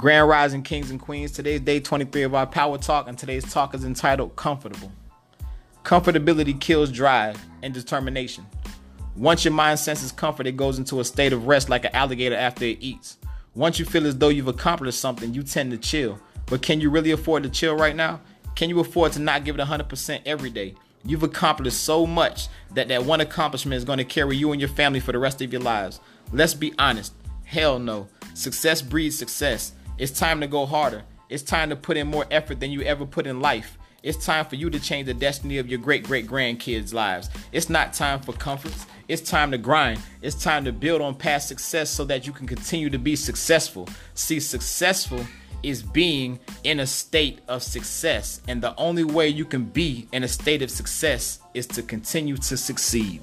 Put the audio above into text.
Grand Rising Kings and Queens. Today's day 23 of our Power Talk, and today's talk is entitled Comfortable. Comfortability kills drive and determination. Once your mind senses comfort, it goes into a state of rest like an alligator after it eats. Once you feel as though you've accomplished something, you tend to chill. But can you really afford to chill right now? Can you afford to not give it 100% every day? You've accomplished so much that that one accomplishment is going to carry you and your family for the rest of your lives. Let's be honest. Hell no. Success breeds success. It's time to go harder. It's time to put in more effort than you ever put in life. It's time for you to change the destiny of your great great grandkids' lives. It's not time for comforts. It's time to grind. It's time to build on past success so that you can continue to be successful. See, successful is being in a state of success. And the only way you can be in a state of success is to continue to succeed.